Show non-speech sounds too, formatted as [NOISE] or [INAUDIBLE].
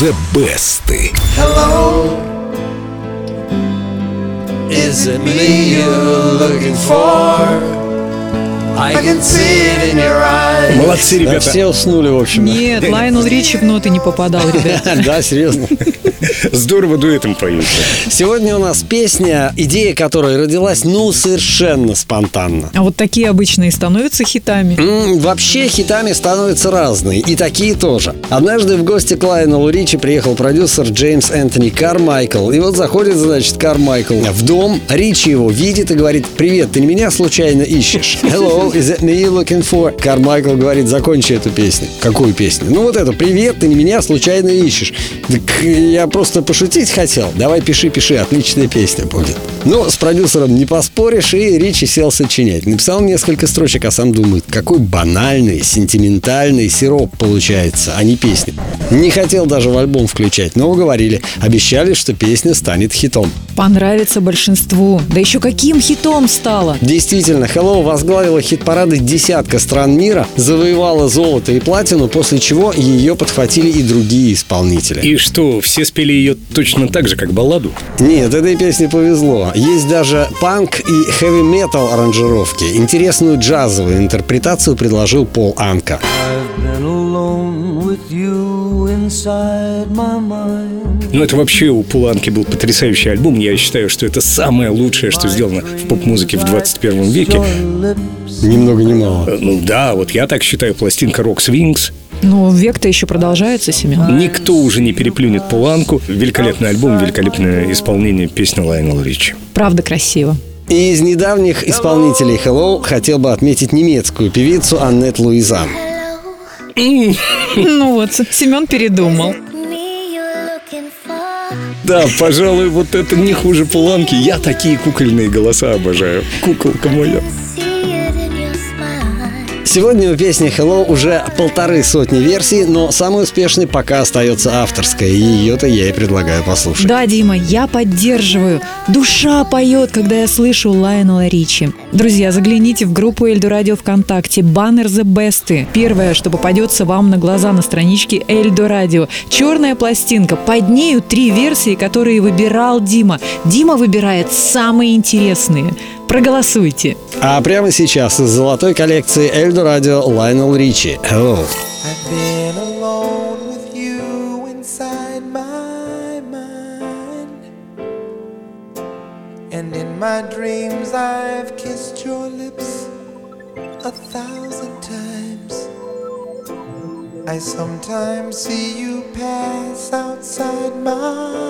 The Best. Hello. Is it me you're looking for? I can see it in your eyes. Молодцы, Да, ребята. все уснули, в общем. Нет, Лайонел Ричи в ноты не попадал, ребят. [LAUGHS] Да, серьезно. Здорово дуэтом поют. Сегодня у нас песня, идея которой родилась, ну, совершенно спонтанно. А вот такие обычные становятся хитами. М, Вообще хитами становятся разные, и такие тоже. Однажды в гости к Лайонелу Ричи приехал продюсер Джеймс Энтони Кармайкл. И вот заходит, значит, Кармайкл в дом, Ричи его видит и говорит, «Привет, ты не меня случайно ищешь?» [LAUGHS] «Hello, is it me looking for?» Кармайкл говорит, «Закончи эту песню». «Какую песню?» «Ну вот эту, «Привет, ты меня случайно ищешь». «Так я просто пошутить хотел». «Давай пиши, пиши, отличная песня будет». Ну, с продюсером не поспоришь, и Ричи сел сочинять. Написал несколько строчек, а сам думает, какой банальный, сентиментальный сироп получается, а не песня. Не хотел даже в альбом включать, но уговорили. Обещали, что песня станет хитом. Понравится большинству. Да еще каким хитом стало. Действительно, Hello возглавила хит-парады десятка стран мира, завоевала золото и платину, после чего ее подхватили и другие исполнители. И что, все спели ее точно так же, как балладу? Нет, этой песне повезло. Есть даже панк и хэви-метал аранжировки. Интересную джазовую интерпретацию предложил Пол Анка. I've been alone with you inside my mind. Ну, это вообще у Пуланки был потрясающий альбом. Я считаю, что это самое лучшее, что сделано в поп-музыке в 21 веке. Your lips Ни много ни мало. Э, Ну да, вот я так считаю, пластинка Rock Swings. Ну, век-то еще продолжается, Семен. Никто уже не переплюнет Пуланку. Великолепный альбом, великолепное исполнение песни Лайонела Ричи. Правда красиво. И из недавних исполнителей Hello хотел бы отметить немецкую певицу Аннет Луизан. Ну вот, Семен передумал. Да, пожалуй, вот это не хуже Пуланки. Я такие кукольные голоса обожаю. Куколка моя. Сегодня у песни Hello уже полторы сотни версий, но самой успешной пока остается авторская, и ее-то я и предлагаю послушать. Да, Дима, я поддерживаю. Душа поет, когда я слышу Лайонела Ричи. Друзья, загляните в группу Эльду Радио ВКонтакте. Баннер The Best. Первое, что попадется вам на глаза на страничке Эльдо Радио. Черная пластинка. Под нею три версии, которые выбирал Дима. Дима выбирает самые интересные. Проголосуйте. А прямо сейчас из золотой коллекции Эльдо Радио Лайнел Ричи. Mind. And in my dreams, I've kissed your lips a thousand times. I sometimes see you pass outside my